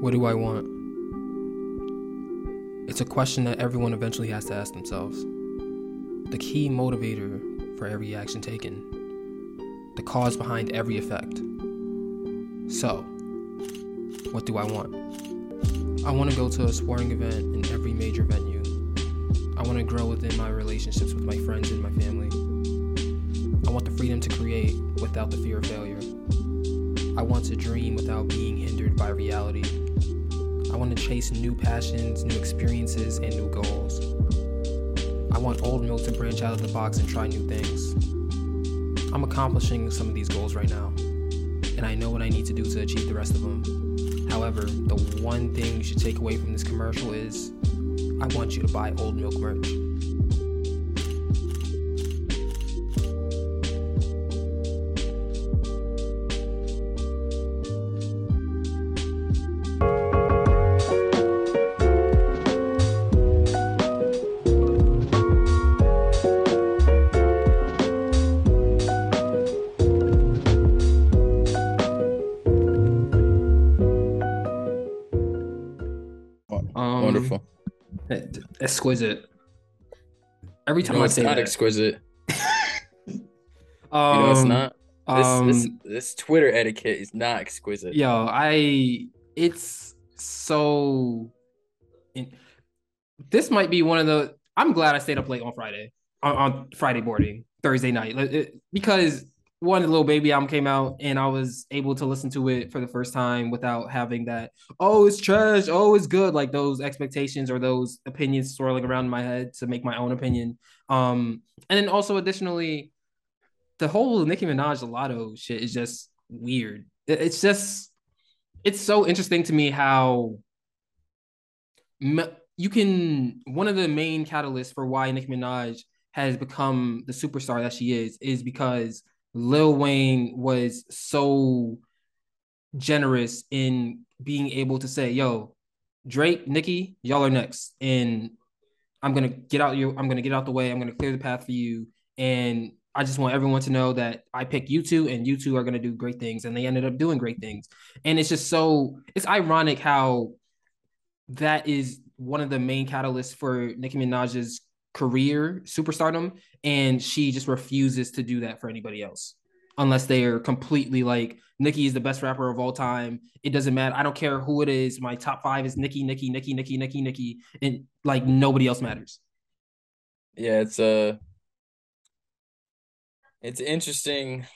What do I want? It's a question that everyone eventually has to ask themselves. The key motivator for every action taken, the cause behind every effect. So, what do I want? I want to go to a sporting event in every major venue. I want to grow within my relationships with my friends and my family. I want the freedom to create without the fear of failure. I want to dream without being hindered by reality. I want to chase new passions, new experiences, and new goals. I want Old Milk to branch out of the box and try new things. I'm accomplishing some of these goals right now, and I know what I need to do to achieve the rest of them. However, the one thing you should take away from this commercial is I want you to buy Old Milk merch. Exquisite. Every time No, I say not that, exquisite. um, you know, it's not. This, um, this this Twitter etiquette is not exquisite. Yo, I it's so. In, this might be one of the. I'm glad I stayed up late on Friday, on, on Friday morning, Thursday night, it- because one, Lil Baby album came out, and I was able to listen to it for the first time without having that. Oh, it's trash. Oh, it's good. Like those expectations or those opinions swirling around in my head to make my own opinion. Um, and then also additionally, the whole Nicki Minaj Latto shit is just weird. It's just, it's so interesting to me how you can. One of the main catalysts for why Nicki Minaj has become the superstar that she is is because Lil Wayne was so generous in being able to say, "Yo, Drake, Nicki, y'all are next," and I'm gonna get out your, I'm gonna get out the way. I'm gonna clear the path for you, and I just want everyone to know that I pick you two, and you two are gonna do great things, and they ended up doing great things. And it's just so, it's ironic how that is one of the main catalysts for Nicki Minaj's career, superstardom, and she just refuses to do that for anybody else unless they are completely like Nicki is the best rapper of all time. It doesn't matter. I don't care who it is. My top five is Nicki, Nicki, Nicki, Nicki, Nicki, Nicki, and like nobody else matters. Yeah, it's a it's interesting.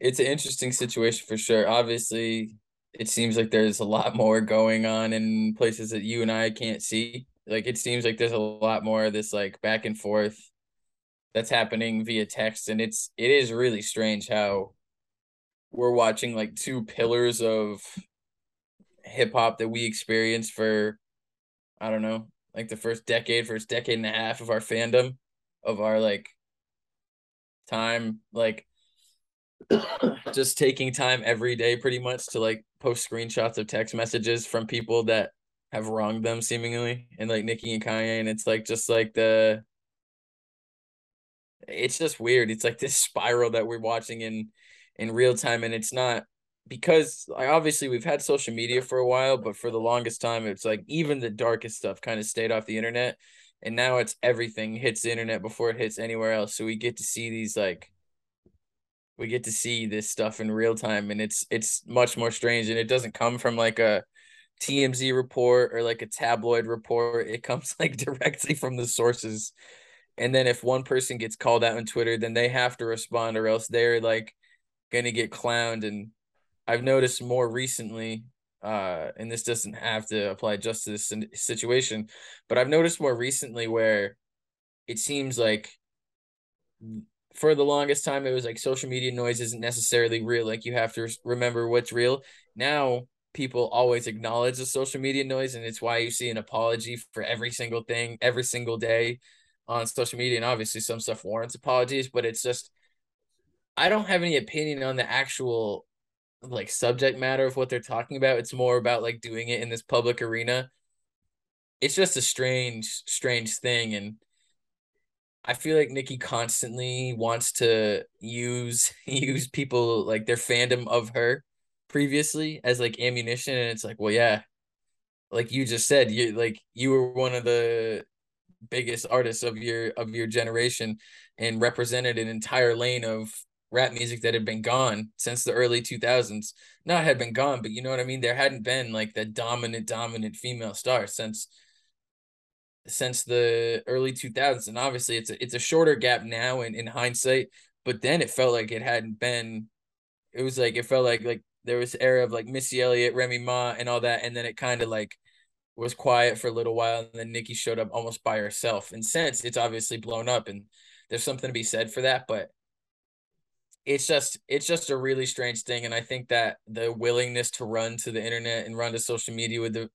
It's an interesting situation for sure. Obviously, it seems like there's a lot more going on in places that you and I can't see. Like it seems like there's a lot more of this like back and forth that's happening via text and it's it is really strange how we're watching like two pillars of hip hop that we experienced for I don't know, like the first decade, first decade and a half of our fandom, of our like time, like just taking time every day pretty much to like post screenshots of text messages from people that have wronged them seemingly and like Nicki and Kanye and it's like just like the it's just weird. It's like this spiral that we're watching in in real time and it's not because like obviously we've had social media for a while, but for the longest time it's like even the darkest stuff kind of stayed off the internet. And now it's everything hits the internet before it hits anywhere else. So we get to see these like we get to see this stuff in real time and it's it's much more strange and it doesn't come from like a TMZ report or like a tabloid report. It comes like directly from the sources. And then if one person gets called out on Twitter, then they have to respond or else they're like gonna get clowned. And I've noticed more recently, uh, and this doesn't have to apply just to this situation, but I've noticed more recently where it seems like for the longest time it was like social media noise isn't necessarily real. Like you have to remember what's real. Now people always acknowledge the social media noise, and it's why you see an apology for every single thing every single day on social media. And obviously, some stuff warrants apologies, but it's just I don't have any opinion on the actual like subject matter of what they're talking about. It's more about like doing it in this public arena. It's just a strange, strange thing, and I feel like Nicki constantly wants to use use people like their fandom of her previously as like ammunition, and it's like, well, yeah, like you just said, you like you were one of the biggest artists of your of your generation and represented an entire lane of rap music that had been gone since the early 2000s not had been gone but you know what i mean? There hadn't been like the dominant dominant female star since since the early 2000s and obviously it's a, it's a shorter gap now in, in hindsight but then it felt like it hadn't been it was like it felt like like there was era of like Missy Elliott, Remy Ma, and all that, and then it kind of like was quiet for a little while, and then Nicki showed up almost by herself. And since it's obviously blown up, and there's something to be said for that, but it's just it's just a really strange thing, and I think that the willingness to run to the internet and run to social media with the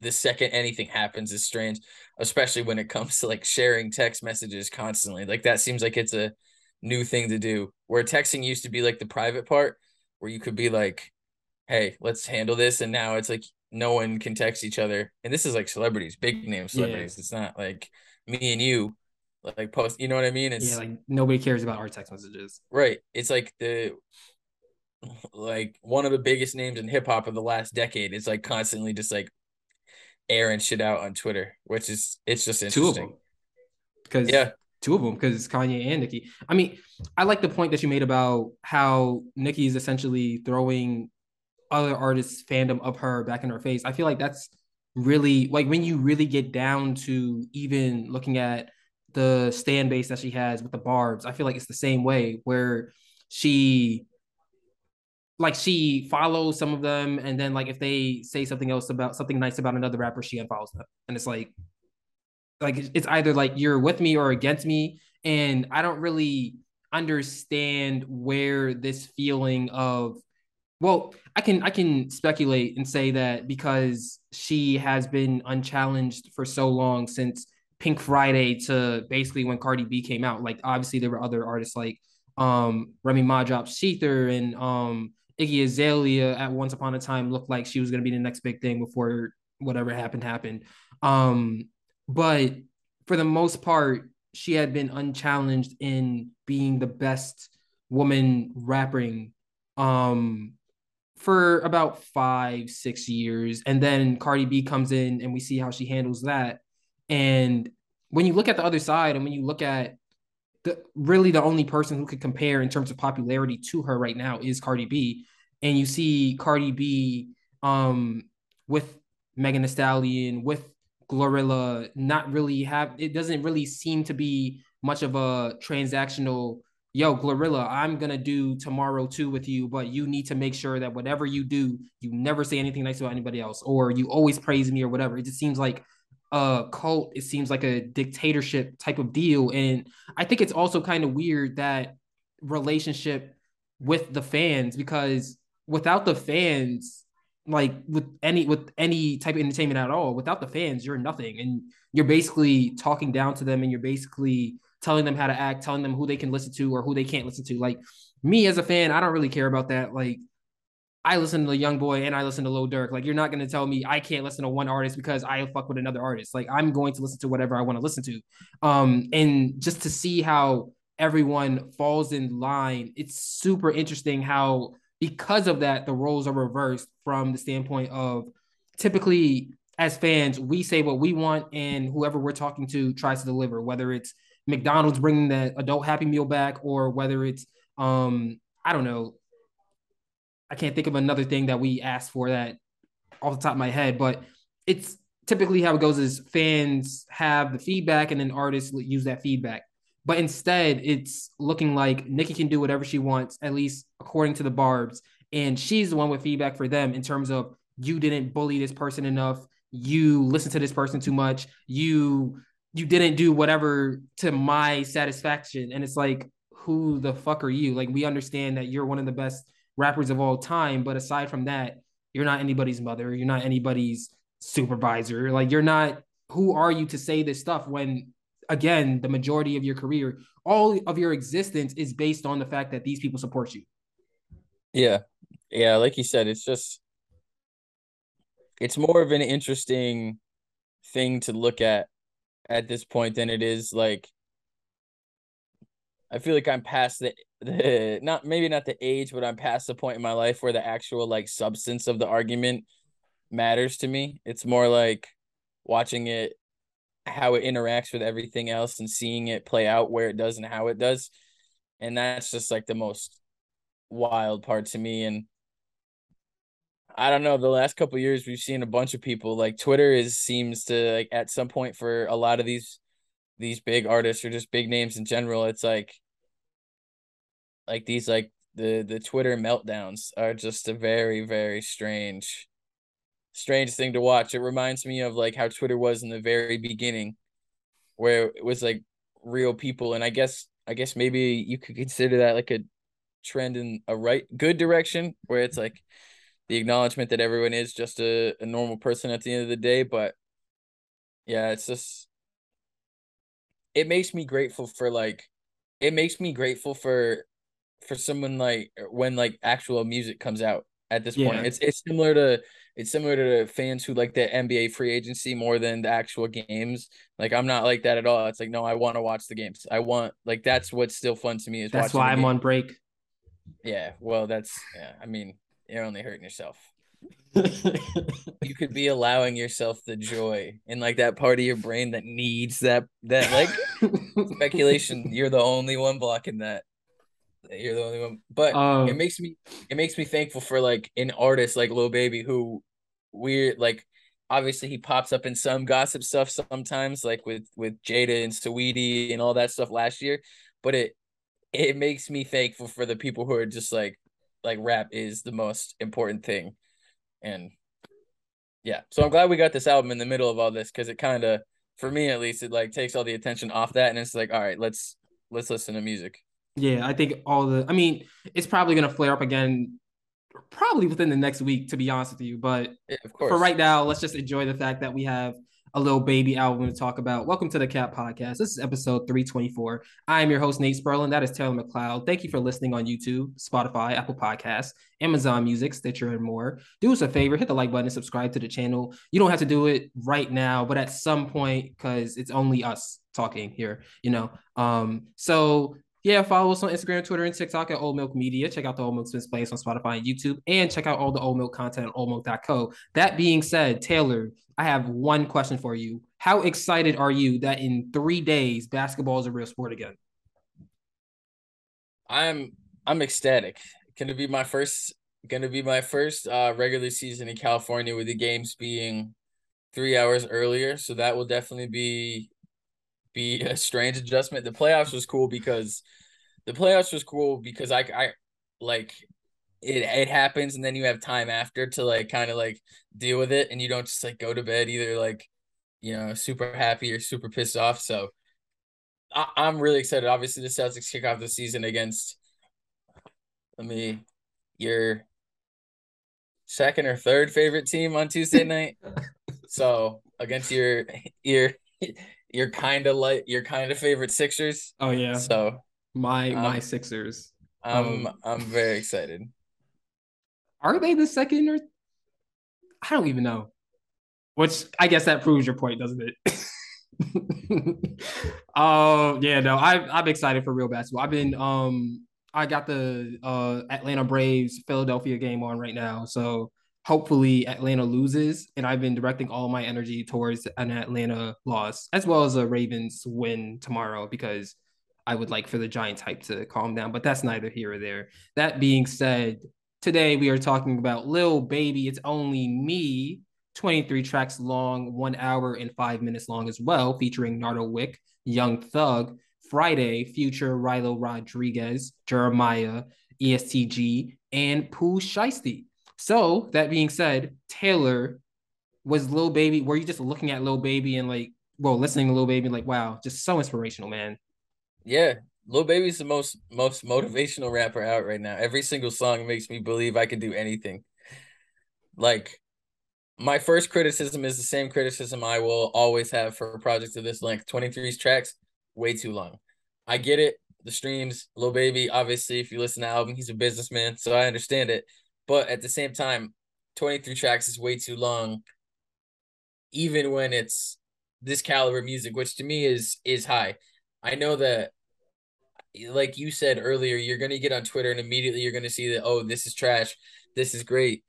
the second anything happens is strange, especially when it comes to like sharing text messages constantly. Like that seems like it's a new thing to do. Where texting used to be like the private part, where you could be like, "Hey, let's handle this," and now it's like no one can text each other. And this is like celebrities, big name celebrities. Yeah. It's not like me and you like post, you know what I mean? It's yeah, like nobody cares about our text messages. Right. It's like the like one of the biggest names in hip hop of the last decade is like constantly just like airing shit out on Twitter, which is it's just interesting. Because yeah, two of them because it's Kanye and Nicki. I mean, I like the point that you made about how Nicki is essentially throwing other artists' fandom of her back in her face. I feel like that's really like when you really get down to even looking at the stand base that she has with the Barbs. I feel like it's the same way where she like she follows some of them and then like if they say something else about something nice about another rapper she unfollows them and it's like like it's either like you're with me or against me and i don't really understand where this feeling of well, I can I can speculate and say that because she has been unchallenged for so long since Pink Friday to basically when Cardi B came out. Like obviously there were other artists like um Remy Ma dropped ShETHER and um Iggy Azalea at once upon a time looked like she was gonna be the next big thing before whatever happened happened. Um but for the most part, she had been unchallenged in being the best woman rapping um for about five, six years. And then Cardi B comes in and we see how she handles that. And when you look at the other side and when you look at the really the only person who could compare in terms of popularity to her right now is Cardi B. And you see Cardi B um with Megan Thee Stallion, with GloRilla, not really have it doesn't really seem to be much of a transactional yo, GloRilla, I'm gonna do Tomorrow 2 with you, but you need to make sure that whatever you do, you never say anything nice about anybody else, or you always praise me or whatever. It just seems like a cult. It seems like a dictatorship type of deal, and I think it's also kind of weird that relationship with the fans because without the fans like with any with any type of entertainment at all without the fans you're nothing and you're basically talking down to them and you're basically telling them how to act, telling them who they can listen to or who they can't listen to. Like me as a fan, I don't really care about that. Like I listen to the YoungBoy and I listen to Lil Durk. Like you're not gonna tell me I can't listen to one artist because I fuck with another artist. Like I'm going to listen to whatever I want to listen to. Um, and just to see how everyone falls in line, it's super interesting how because of that the roles are reversed from the standpoint of typically as fans we say what we want and whoever we're talking to tries to deliver whether it's McDonald's bringing the adult Happy Meal back, or whether it's um I don't know. I can't think of another thing that we asked for that off the top of my head, but it's typically how it goes is fans have the feedback and then artists use that feedback. But instead, it's looking like Nicki can do whatever she wants, at least according to the Barbs. And she's the one with feedback for them in terms of you didn't bully this person enough, you listen to this person too much, you you didn't do whatever to my satisfaction. And it's like, who the fuck are you? Like, we understand that you're one of the best rappers of all time, but aside from that, you're not anybody's mother. You're not anybody's supervisor. Like, you're not. Who are you to say this stuff when, again, the majority of your career, all of your existence is based on the fact that these people support you? Yeah, yeah. Like you said, it's just, it's more of an interesting thing to look at at this point than it is like I feel like I'm past the, the not maybe not the age, but I'm past the point in my life where the actual like substance of the argument matters to me. It's more like watching it how it interacts with everything else and seeing it play out where it does and how it does. And that's just like the most wild part to me and I don't know. The last couple years, we've seen a bunch of people like Twitter is seems to like at some point for a lot of these these big artists or just big names in general. It's like like these like the the Twitter meltdowns are just a very very strange strange thing to watch. It reminds me of like how Twitter was in the very beginning, where it was like real people, and I guess I guess maybe you could consider that like a trend in a right good direction, where it's like the acknowledgement that everyone is just a, a normal person at the end of the day. But yeah, it's just it makes me grateful for like it makes me grateful for for someone like when like actual music comes out at this yeah. point. It's it's similar to it's similar to fans who like the NBA free agency more than the actual games. Like I'm not like that at all. It's like no, I want to watch the games. I want like that's what's still fun to me is that's why I'm game. on break. Yeah, well, that's yeah. I mean, you're only hurting yourself. you could be allowing yourself the joy in like that part of your brain that needs that that like speculation. You're the only one blocking that. You're the only one. But um, it makes me it makes me thankful for like an artist like Lil Baby who we're like obviously he pops up in some gossip stuff sometimes like with with Jayda and Saweetie and all that stuff last year. But it it makes me thankful for the people who are just like like rap is the most important thing. And yeah, so I'm glad we got this album in the middle of all this because it kind of, for me at least, it like takes all the attention off that, and it's like, all right, let's let's listen to music. Yeah, I think all the. I mean, it's probably gonna flare up again, probably within the next week, to be honest with you. But yeah, for right now, let's just enjoy the fact that we have a Lil Baby album to talk about. Welcome to the Cap Podcast. This is episode 324. I am your host, Nate Sperlin. That is Taylor McLeod. Thank you for listening on YouTube, Spotify, Apple Podcasts, Amazon Music, Stitcher, and more. Do us a favor, hit the like button and subscribe to the channel. You don't have to do it right now, but at some point, because it's only us talking here, you know. Um, so yeah, follow us on Instagram, Twitter, and TikTok at Old Milk Media. Check out the Old Milk Spins Place on Spotify and YouTube, and check out all the Old Milk content on oldmilk.co. That being said, Taylor, I have one question for you. How excited are you that in three days basketball is a real sport again? I'm I'm ecstatic. Gonna be my first gonna be my first uh regular season in California with the games being three hours earlier. So that will definitely be be a strange adjustment. The playoffs was cool because the playoffs was cool because I I like it it happens and then you have time after to like kind of like deal with it and you don't just like go to bed either like you know super happy or super pissed off. So I, I'm really excited. Obviously the Celtics kick off the season against let me your second or third favorite team on Tuesday night. so against your your your kind of like your kind of favorite Sixers. Oh yeah. So my um, my Sixers. I'm um, I'm very excited. Are they the second or I don't even know. Which I guess that proves your point, doesn't it? Oh uh, yeah, no, I I'm excited for real basketball. I've been um I got the uh Atlanta Braves Philadelphia game on right now, so hopefully Atlanta loses. And I've been directing all my energy towards an Atlanta loss, as well as a Ravens win tomorrow, because I would like for the Giants hype to calm down. But that's neither here or there. That being said, today we are talking about Lil Baby. It's only me. 23 tracks long, one hour and five minutes long as well, featuring Nardo Wick, Young Thug, Fridayy, Future, Rylo Rodriguez, Jeremih, ESTG, and Pooh Shiesty. So that being said, Taylor was Lil Baby. Were you just looking at Lil Baby and like, well, listening to Lil Baby, like, wow, just so inspirational, man. Yeah, Lil Baby's the most most motivational rapper out right now. Every single song makes me believe I can do anything. Like, my first criticism is the same criticism I will always have for a project of this length. 23's tracks, way too long. I get it. The streams, Lil Baby, obviously, if you listen to the album, he's a businessman, so I understand it. But at the same time, 23 tracks is way too long, even when it's this caliber music, which to me is is high. I know that like you said earlier, you're gonna get on Twitter and immediately you're gonna see that, oh, this is trash, this is great.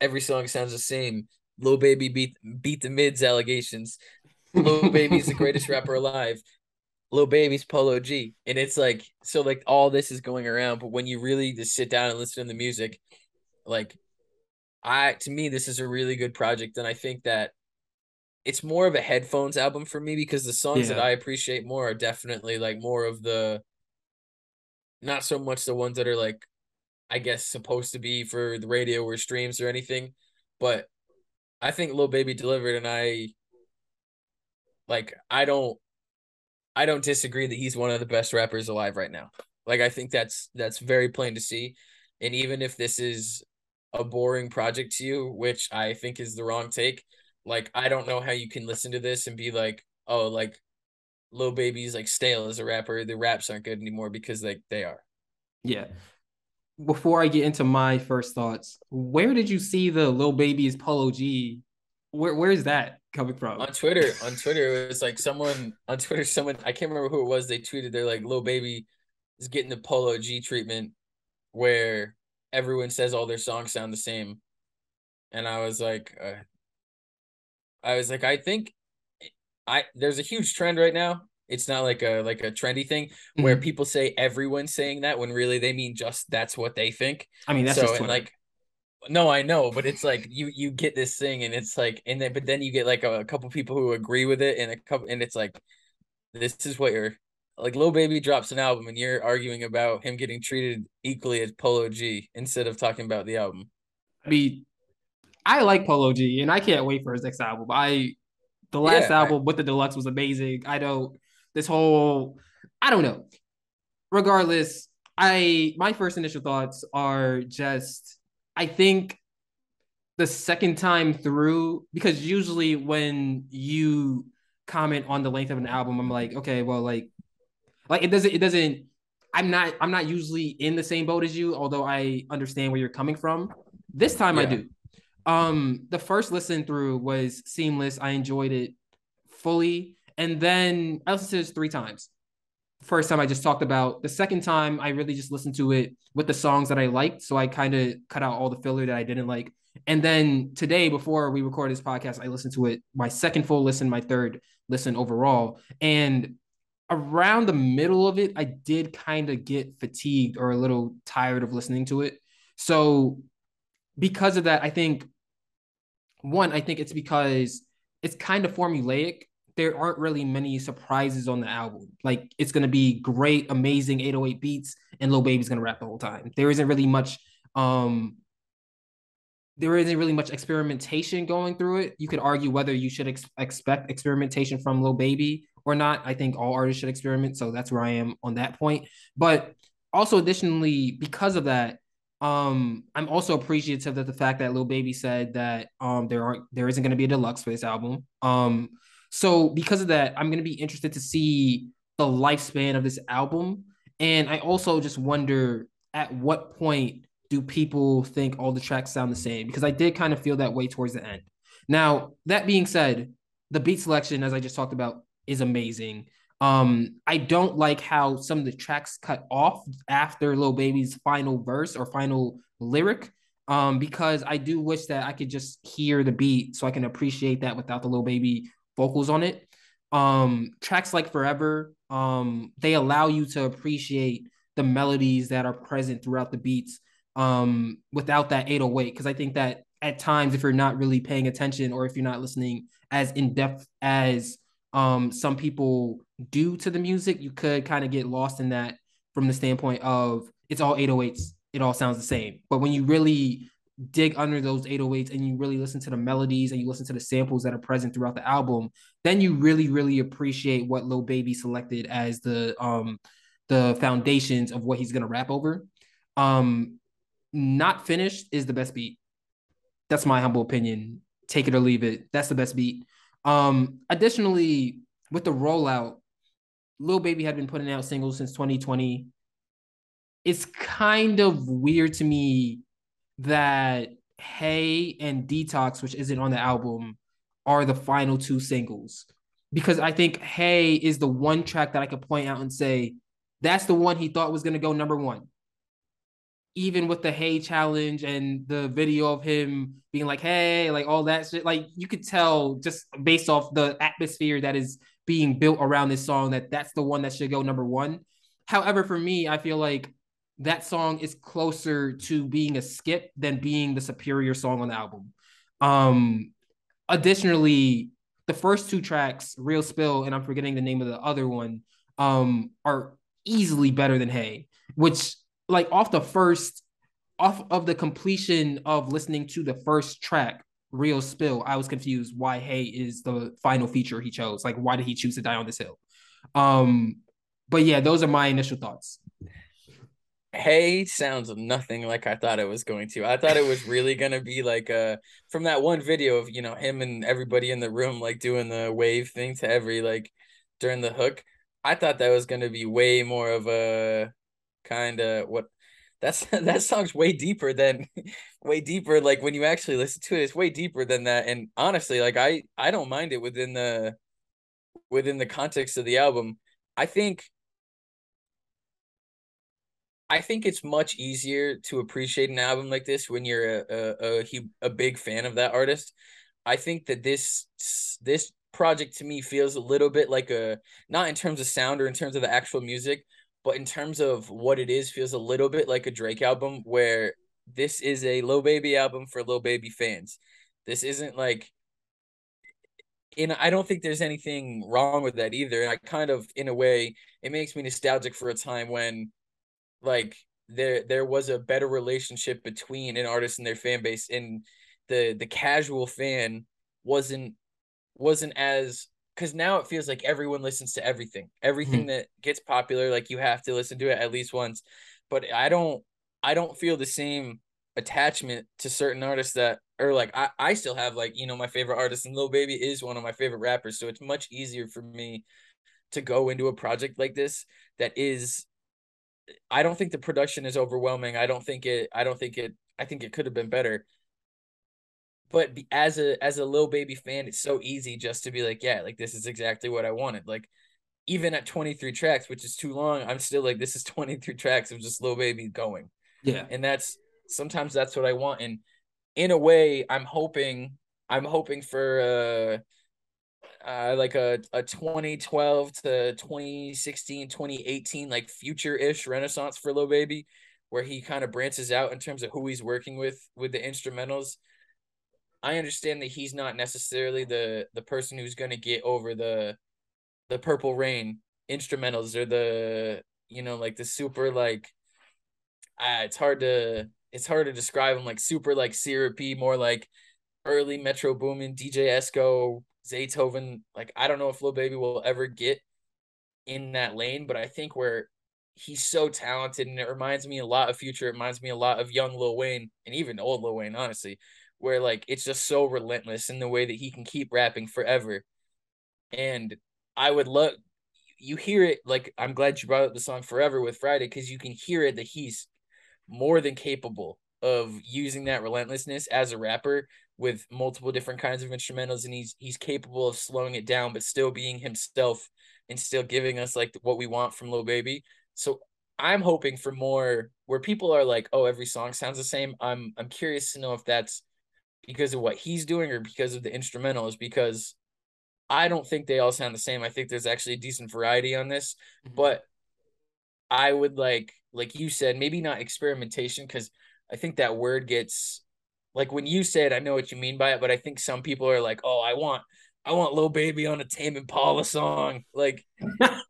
Every song sounds the same. Lil Baby beat beat the mids allegations. Lil Baby's the greatest rapper alive. Lil Baby's Polo G. And it's like so like all this is going around, but when you really just sit down and listen to the music, like I to me this is a really good project and I think that it's more of a headphones album for me because the songs yeah. that I appreciate more are definitely like more of the not so much the ones that are like I guess supposed to be for the radio or streams or anything, but I think Lil Baby delivered and I like I don't I don't disagree that he's one of the best rappers alive right now. Like I think that's that's very plain to see. And even if this is a boring project to you, which I think is the wrong take, like I don't know how you can listen to this and be like, oh, like Lil Baby's like stale as a rapper. The raps aren't good anymore because like they are. Yeah. Before I get into my first thoughts, where did you see the Lil Baby's Polo G? Where where's that coming from? On Twitter, on Twitter, it was like someone on Twitter, someone I can't remember who it was. They tweeted they're like Lil Baby is getting the Polo G treatment, where everyone says all their songs sound the same, and I was like, uh, I was like, I think I there's a huge trend right now. It's not like a like a trendy thing mm-hmm. where people say everyone's saying that when really they mean just that's what they think. I mean, that's so and like no, I know, but it's like you you get this thing and it's like and then but then you get like a, a couple people who agree with it and a couple and it's like this is what you're like Lil Baby drops an album and you're arguing about him getting treated equally as Polo G instead of talking about the album. I mean, I like Polo G and I can't wait for his next album. I the last yeah, album I, with the deluxe was amazing. I don't this whole I don't know. Regardless, I my first initial thoughts are just I think the second time through because usually when you comment on the length of an album, I'm like, okay, well, like, like it doesn't, it doesn't. I'm not, I'm not usually in the same boat as you, although I understand where you're coming from. This time yeah. I do. Um, the first listen through was seamless. I enjoyed it fully, and then I listened to this three times. First time I just talked about. The second time I really just listened to it with the songs that I liked, so I kind of cut out all the filler that I didn't like. And then today, before we record this podcast, I listened to it my second full listen, my third listen overall, and around the middle of it, I did kind of get fatigued or a little tired of listening to it. So because of that, I think one, I think it's because it's kind of formulaic. There aren't really many surprises on the album. Like it's gonna be great, amazing 808 beats, and Lil Baby's gonna rap the whole time. There isn't really much um there isn't really much experimentation going through it. You could argue whether you should ex- expect experimentation from Lil Baby or not. I think all artists should experiment, so that's where I am on that point. But also, additionally, because of that, um, I'm also appreciative of the fact that Lil Baby said that um there aren't there isn't going to be a deluxe for this album. Um, so because of that, I'm going to be interested to see the lifespan of this album, and I also just wonder at what point do people think all the tracks sound the same? Because I did kind of feel that way towards the end. Now that being said, the beat selection, as I just talked about, is amazing. Um, I don't like how some of the tracks cut off after Lil Baby's final verse or final lyric. Um, because I do wish that I could just hear the beat so I can appreciate that without the Lil Baby vocals on it. Um, tracks like Forever, um, they allow you to appreciate the melodies that are present throughout the beats um, without that 808. Because I think that at times, if you're not really paying attention or if you're not listening as in depth as um, some people do to the music, you could kind of get lost in that from the standpoint of it's all 808s, it all sounds the same. But when you really dig under those 808s and you really listen to the melodies and you listen to the samples that are present throughout the album, then you really, really appreciate what Lil Baby selected as the um the foundations of what he's gonna rap over. Um, not finished is the best beat. That's my humble opinion. Take it or leave it. That's the best beat. Um, additionally, with the rollout, Lil Baby had been putting out singles since 2020. It's kind of weird to me that Hey and Detox, which isn't on the album, are the final two singles. Because I think Hey is the one track that I could point out and say, that's the one he thought was going to go number one. Even with the Hey challenge and the video of him being like, hey, like all that shit, like you could tell just based off the atmosphere that is being built around this song that that's the one that should go number one. However, for me, I feel like that song is closer to being a skip than being the superior song on the album. Um, additionally, the first two tracks, Real Spill, and I'm forgetting the name of the other one, um, are easily better than Hey, which like off the first off of the completion of listening to the first track, Real Spill, I was confused why Hey is the final feature he chose. Like, why did he choose to die on this hill? Um, but yeah, those are my initial thoughts. Hey sounds nothing like I thought it was going to. I thought it was really gonna be like uh from that one video of you know him and everybody in the room like doing the wave thing to every like during the hook. I thought that was gonna be way more of a kind of what that's that song's way deeper than way deeper like when you actually listen to it it's way deeper than that and honestly like I I don't mind it within the within the context of the album. I think I think it's much easier to appreciate an album like this when you're a a, a, a big fan of that artist. I think that this this project to me feels a little bit like a not in terms of sound or in terms of the actual music, but in terms of what it is, feels a little bit like a Drake album where this is a Lil Baby album for Lil Baby fans. This isn't like and I don't think there's anything wrong with that either. And I kind of, in a way, it makes me nostalgic for a time when like there there was a better relationship between an artist and their fan base and the the casual fan wasn't wasn't as because now it feels like everyone listens to everything everything mm-hmm. that gets popular like you have to listen to it at least once but i don't i don't feel the same attachment to certain artists that or like I, I still have like you know my favorite artist and Lil Baby is one of my favorite rappers so it's much easier for me to go into a project like this that is I don't think the production is overwhelming. I don't think it. I don't think it. I think it could have been better. But as a as a Lil Baby fan, it's so easy just to be like, yeah, like this is exactly what I wanted. Like even at 23 tracks, which is too long, I'm still like, this is 23 tracks of just Lil Baby going. Yeah. And that's sometimes that's what I want. And in a way, I'm hoping I'm hoping for uh uh, like a, a 2012 to 2016 2018 like future-ish renaissance for Lil Baby where he kind of branches out in terms of who he's working with with the instrumentals i understand that he's not necessarily the the person who's going to get over the the purple rain instrumentals or the you know like the super like uh, it's hard to it's hard to describe them like super like syrupy more like early metro boomin dj esco Zaytoven, like I don't know if Lil Baby will ever get in that lane, but I think where he's so talented and it reminds me a lot of Future, it reminds me a lot of young Lil Wayne and even old Lil Wayne, honestly, where like it's just so relentless in the way that he can keep rapping forever. And I would love you hear it like I'm glad you brought up the song Forever with Fridayy because you can hear it that he's more than capable of using that relentlessness as a rapper with multiple different kinds of instrumentals and he's he's capable of slowing it down but still being himself and still giving us like what we want from Lil Baby. So I'm hoping for more where people are like, "Oh, every song sounds the same." I'm I'm curious to know if that's because of what he's doing or because of the instrumentals because I don't think they all sound the same. I think there's actually a decent variety on this, mm-hmm. but I would like like you said, maybe not experimentation cuz I think that word gets like when you said, I know what you mean by it, but I think some people are like, oh, I want, I want Lil Baby on a Tame Impala song, like,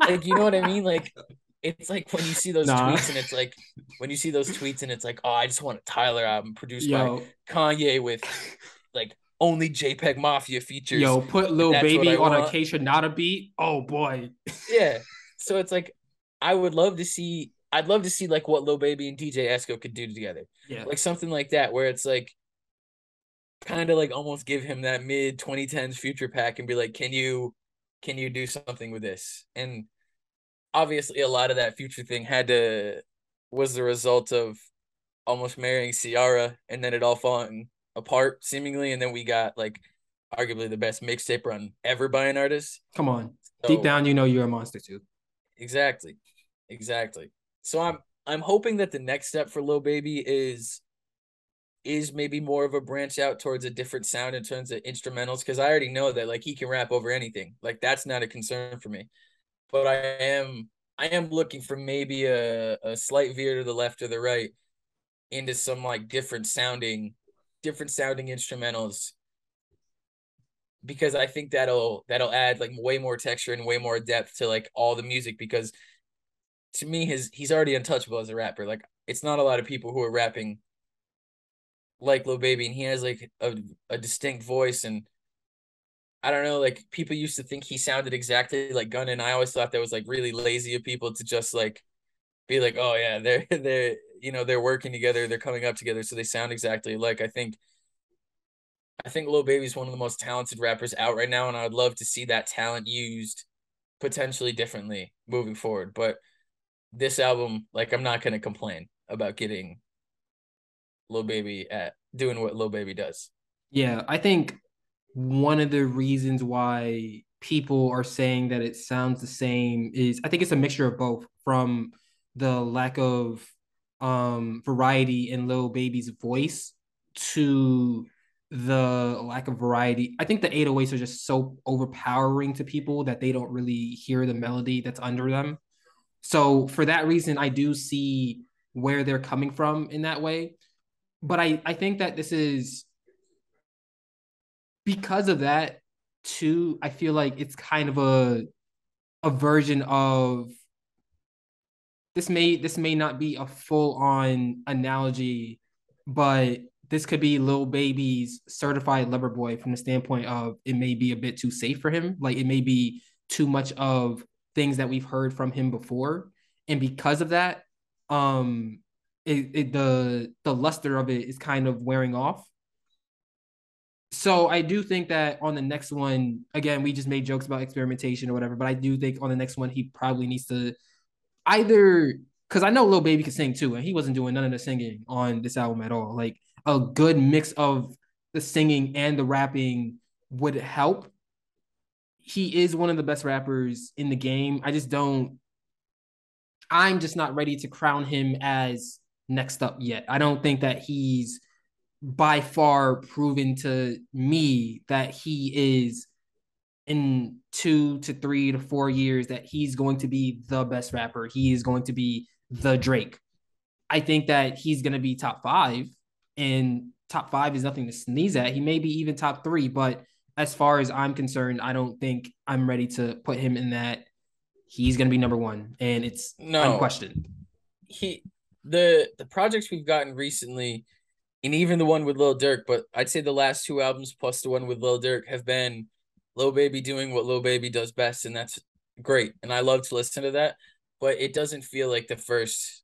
like you know what I mean? Like, it's like when you see those nah. tweets and it's like when you see those tweets and it's like, oh, I just want a Tyler album produced Yo. by Kanye with like only JPEG Mafia features. Yo, put Lil Baby on want. a Kaytranada beat. Oh boy. yeah. So it's like I would love to see I'd love to see like what Lil Baby and DJ Esco could do together. Yeah. Like something like that where it's like kind of like almost give him that mid 2010s future pack and be like, can you can you do something with this? And obviously a lot of that future thing had to was the result of almost marrying Ciara and then it all falling apart seemingly. And then we got like arguably the best mixtape run ever by an artist. Come on. So, Deep down, you know you're a monster too. Exactly. Exactly. So I'm I'm hoping that the next step for Lil Baby is is maybe more of a branch out towards a different sound in terms of instrumentals because I already know that like he can rap over anything. Like that's not a concern for me. But I am I am looking for maybe a, a slight veer to the left or the right into some like different sounding different sounding instrumentals because I think that'll that'll add like way more texture and way more depth to like all the music because to me his he's already untouchable as a rapper. Like it's not a lot of people who are rapping like Lil Baby and he has like a, a distinct voice and I don't know, like people used to think he sounded exactly like Gunna and I always thought that was like really lazy of people to just like be like, oh yeah, they're they're you know, they're working together, they're coming up together, so they sound exactly like I think I think Lil Baby's one of the most talented rappers out right now, and I would love to see that talent used potentially differently moving forward. But this album, like, I'm not gonna complain about getting Lil Baby at doing what Lil Baby does. Yeah, I think one of the reasons why people are saying that it sounds the same is I think it's a mixture of both from the lack of um variety in Lil Baby's voice to the lack of variety. I think the 808s are just so overpowering to people that they don't really hear the melody that's under them. So for that reason, I do see where they're coming from in that way. But I, I think that this is because of that too, I feel like it's kind of a a version of this may this may not be a full on analogy, but this could be Lil Baby's certified lover boy from the standpoint of it may be a bit too safe for him. Like it may be too much of things that we've heard from him before. And because of that, um it, it the the luster of it is kind of wearing off. So I do think that on the next one, again, we just made jokes about experimentation or whatever, but I do think on the next one he probably needs to either because I know Lil Baby can sing too, and he wasn't doing none of the singing on this album at all. Like a good mix of the singing and the rapping would help. He is one of the best rappers in the game. I just don't I'm just not ready to crown him as next up yet. I don't think that he's by far proven to me that he is in two to three to four years that he's going to be the best rapper. He is going to be the Drake. I think that he's going to be top five and top five is nothing to sneeze at. He may be even top three, but as far as I'm concerned, I don't think I'm ready to put him in that. He's going to be number one, and it's no unquestioned. He the the projects we've gotten recently, and even the one with Lil Durk, but I'd say the last two albums plus the one with Lil Durk have been Lil Baby doing what Lil Baby does best, and that's great. And I love to listen to that, but it doesn't feel like the first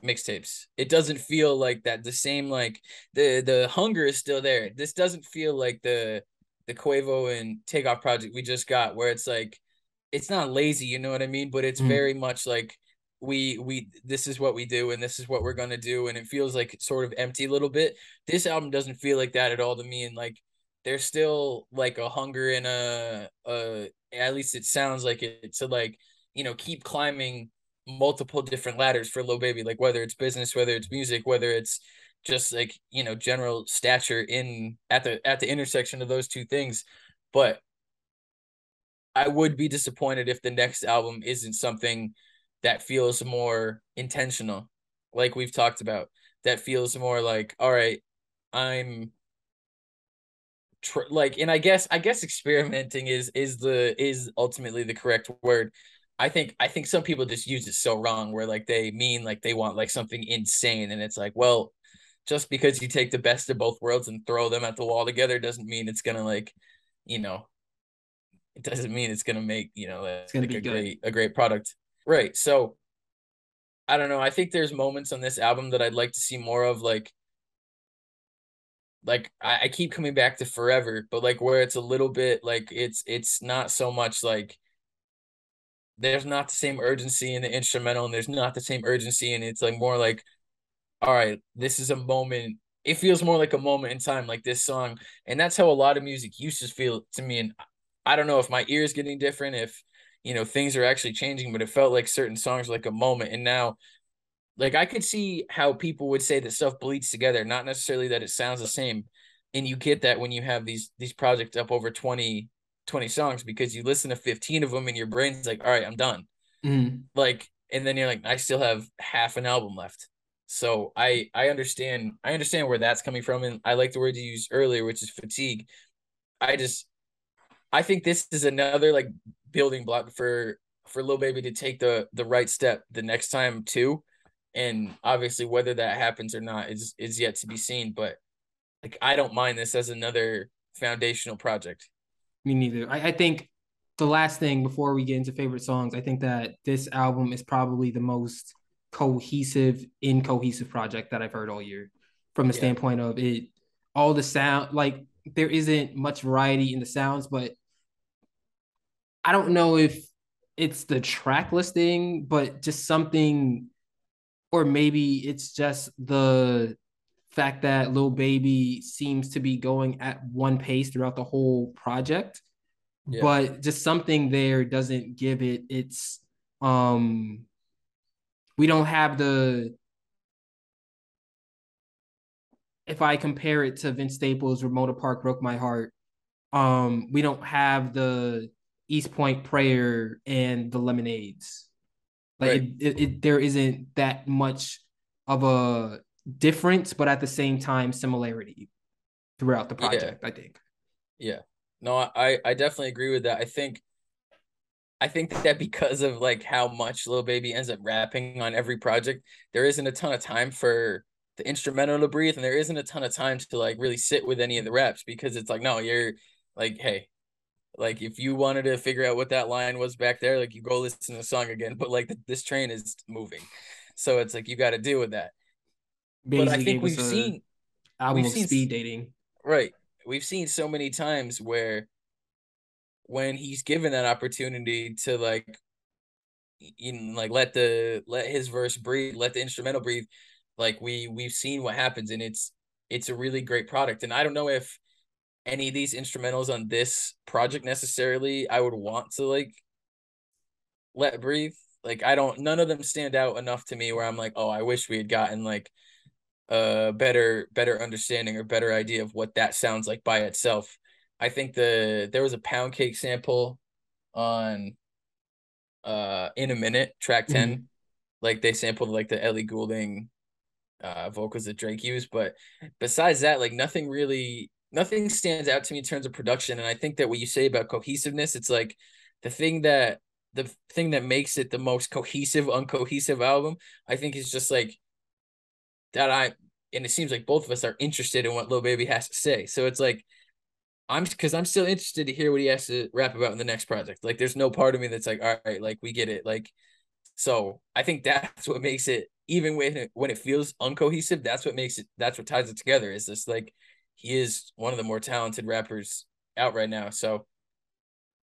mixtapes. It doesn't feel like that. The same like the the hunger is still there. This doesn't feel like the the Quavo and Takeoff project we just got, where it's like it's not lazy, you know what I mean? But it's mm. very much like we we this is what we do and this is what we're gonna do, and it feels like sort of empty a little bit. This album doesn't feel like that at all to me, and like there's still like a hunger and a, a at least it sounds like it to like you know keep climbing multiple different ladders for Lil Baby, like whether it's business, whether it's music, whether it's just like you know general stature in at the at the intersection of those two things. But I would be disappointed if the next album isn't something that feels more intentional, like we've talked about. That feels more like, all right, I'm tr- like, and I guess I guess experimenting is is the is ultimately the correct word I think I think some people just use it so wrong where like they mean like they want like something insane and it's like well just because you take the best of both worlds and throw them at the wall together doesn't mean it's gonna like you know it doesn't mean it's gonna make you know it's gonna like be a good. great a great product right so I don't know I think there's moments on this album that I'd like to see more of like like I, I keep coming back to forever but like where it's a little bit like it's it's not so much like there's not the same urgency in the instrumental and there's not the same urgency and it's like more like all right this is a moment it feels more like a moment in time like this song and that's how a lot of music used to feel to me and i don't know if my ear is getting different if you know things are actually changing but it felt like certain songs like a moment and now like I could see how people would say that stuff bleeds together, not necessarily that it sounds the same. And you get that when you have these these projects up over 20, 20 songs because you listen to 15 of them and your brain's like, all right, I'm done. Mhm. Like, and then you're like, I still have half an album left. So I I understand I understand where that's coming from. And I like the word you used earlier, which is fatigue. I just I think this is another like building block for for Lil Baby to take the the right step the next time too and obviously whether that happens or not is is yet to be seen but like i don't mind this as another foundational project Me neither. I, I think the last thing before we get into favorite songs, I think that this album is probably the most cohesive, incohesive project that I've heard all year. From the Yeah. standpoint of it, all the sound, like there isn't much variety in the sounds, but I don't know if it's the track listing, but just something, or maybe it's just the fact that Lil Baby seems to be going at one pace throughout the whole project Yeah. but just something there doesn't give it its um we don't have the if I compare it to Vince Staples Ramona Park broke my heart um we don't have the East Point prayer and the lemonades like Right. it, it, it there isn't that much of a difference but at the same time similarity throughout the Yeah. project I think yeah no i i definitely agree with that i think i think that because of like how much Lil baby ends up rapping on every project there isn't a ton of time for the instrumental to breathe and there isn't a ton of time to like really sit with any of the raps because it's like no you're like hey like if you wanted to figure out what that line was back there like you go listen to the song again but like this train is moving. So it's like you got to deal with that. But i think we've seen album we've seen- speed dating. Right. We've seen so many times where when he's given that opportunity to like you know, like let the let his verse breathe let the instrumental breathe like we we've seen what happens and it's it's a really great product. And i don't know if any of these instrumentals on this project necessarily i would want to like let breathe. Like i don't none of them stand out enough to me where i'm like oh i wish we had gotten like a better better understanding or better idea of what that sounds like by itself. I think the there was a pound cake sample on uh in a minute track 10 like they sampled like the ellie goulding uh vocals that drake used but besides that like nothing really nothing stands out to me in terms of production and i think that what you say about cohesiveness it's like the thing that the thing that makes it the most cohesive uncohesive album i think is just like that i and it seems like both of us are interested in what Lil Baby has to say. So it's like i'm because i'm still interested to hear what he has to rap about in the next project. Like there's no part of me that's like all right like we get it. Like so i think that's what makes it even when it, when it feels uncohesive that's what makes it that's what ties it together is this like he is one of the more talented rappers out right now so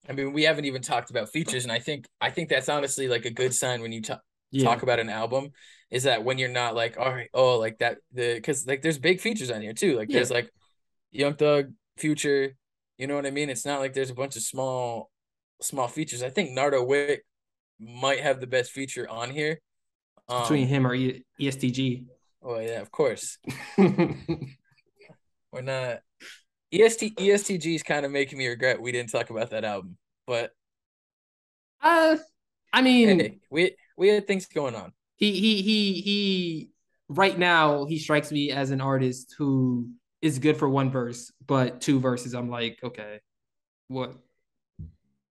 i mean we haven't even talked about features and i think i think that's honestly like a good sign when you talk yeah. talk about an album is that when you're not like all right oh like that the because like there's big features on here too like Yeah. there's like young thug future you know what i mean it's not like there's a bunch of small small features i think nardo wick might have the best feature on here um, between him or EST Gee. oh yeah of course we're not est estg is kind of making me regret we didn't talk about that album but uh, I mean, hey we we had things going on he he he he. Right now, he strikes me as an artist who is good for one verse, but two verses, I'm like, okay, what?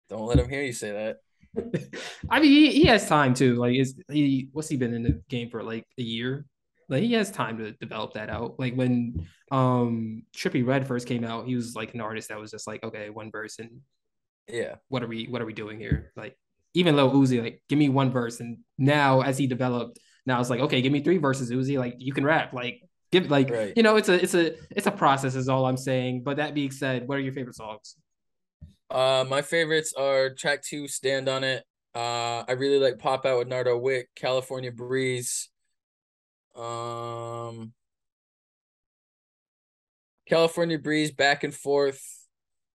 don't let him hear you say that I mean, he, he has time too. Like, is he? What's he been in the game for? Like a year. Like he has time to develop that out. Like when um Trippie Redd first came out, he was like an artist that was just like, okay, one verse, and yeah what are we what are we doing here? Like even Lil Uzi, like give me one verse, and now as he developed, now it's like, okay, give me three verses, Uzi. Like you can rap. Like give like Right. you know, it's a it's a it's a process, is all I'm saying. But that being said, what are your favorite songs? Uh, my favorites are track two, Stand on It. Uh, I really like Pop Out with Nardo Wick, California Breeze. Um, California Breeze, Back and Forth.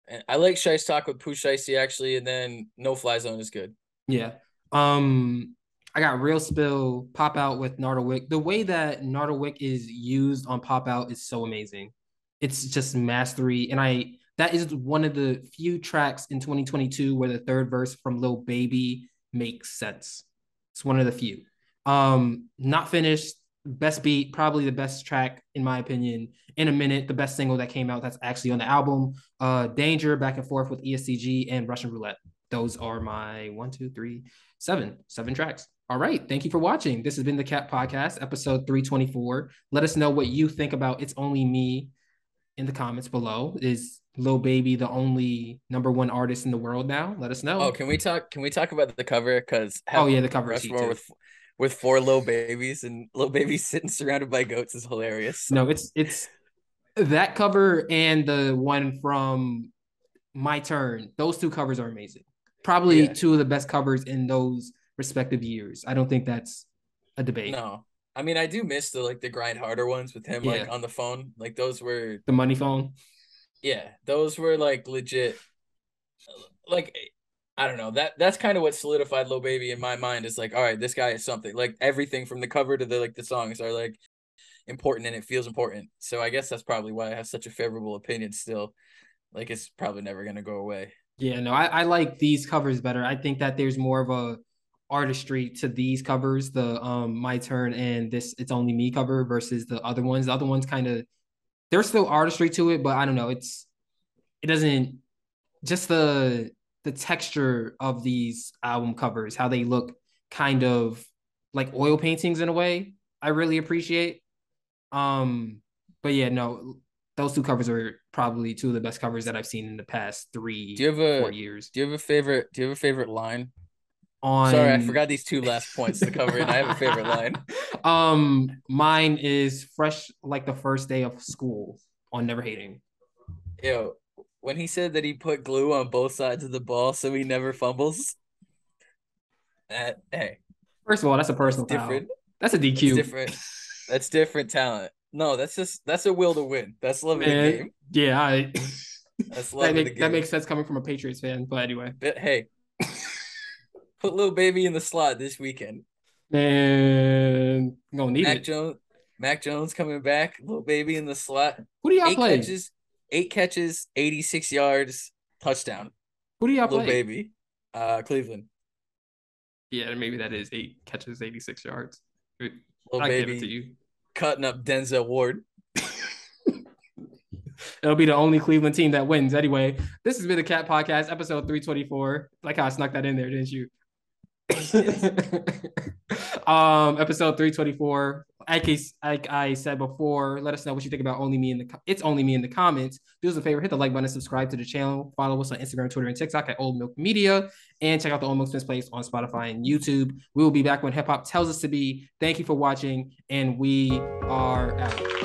And I like Shice Talk with Pooh Shiesty actually, and then No Fly Zone is good. Yeah. Um I got Real Spill, Pop Out with Nardo Wick. The way that Nardo Wick is used on Pop Out is so amazing. It's just mastery. And I that is one of the few tracks in 2022 where the third verse from Lil Baby makes sense. It's one of the few. Um, not finished, best beat, probably the best track in my opinion. In a minute, the best single that came out that's actually on the album. Uh, Danger, back and forth with EST Gee and Russian Roulette. Those are my one, two, three, seven, seven tracks. All right. Thank you for watching. This has been the Cat Podcast, episode 324. Let us know what you think about It's Only Me in the comments below. Is Lil Baby the only number one artist in the world now? Let us know. Oh, can we talk? Can we talk about the cover? Because oh yeah, the cover Rushmore with with four little babies and little babies sitting surrounded by goats is hilarious. No, it's it's that cover and the one from My Turn. Those two covers are amazing. Probably yeah. two of the best covers in those respective years. I don't think that's a debate. No. I mean, I do miss the like the grind harder ones with him yeah. like on the phone. Like those were the money phone. Yeah, those were like legit. Like I don't know that that's kind of what solidified Lil Baby in my mind is like, all right, this guy is something. Like everything from the cover to the like the songs are like important and it feels important. So I guess that's probably why I have such a favorable opinion still. Like it's probably never gonna go away. Yeah, no, I, I like these covers better. I think that there's more of a artistry to these covers, the um My Turn and this It's Only Me cover versus the other ones. The other ones kind of there's still artistry to it, but I don't know. It's it doesn't just the the texture of these album covers, how they look kind of like oil paintings in a way. I really appreciate. Um, but yeah, no, those two covers are probably two of the best covers that I've seen in the past three, do you have a, four years. Do you have a favorite? Do you have a favorite line? On sorry, I forgot these two last points to cover, and I have a favorite line. Um, mine is fresh like the first day of school on Never Hating. Yo, when he said that he put glue on both sides of the ball so he never fumbles. That hey. First of all, that's a personal that's different. That's a DQ. That's different. That's different talent. No, that's just that's a will to win. That's loving Man, the game. Yeah, I. That's loving that, make, the game. that makes sense coming from a Patriots fan. But anyway, but hey, Put Lil Baby in the slot this weekend. And gonna need Mac it. Jones, Mac Jones coming back. Lil Baby in the slot. Who do y'all eight play? Catches, eight catches, eighty six yards, touchdown. Who do y'all Lil play? Baby, uh, Cleveland. Yeah, maybe that is eight catches, eighty six yards. Lil I Baby give it to you. Cutting up Denzel Ward. It'll be the only Cleveland team that wins. Anyway, this has been the Cat Podcast, episode 324. Like how I snuck that in there, didn't you? um, episode 324. Like I, like I said before, let us know what you think about only me in the it's only me in the comments. Do us a favor, hit the like button, subscribe to the channel, follow us on Instagram, Twitter, and TikTok at Old Milk Media, and check out the Old Milk Spins Place on Spotify and YouTube. We will be back when hip hop tells us to be. Thank you for watching, and we are out.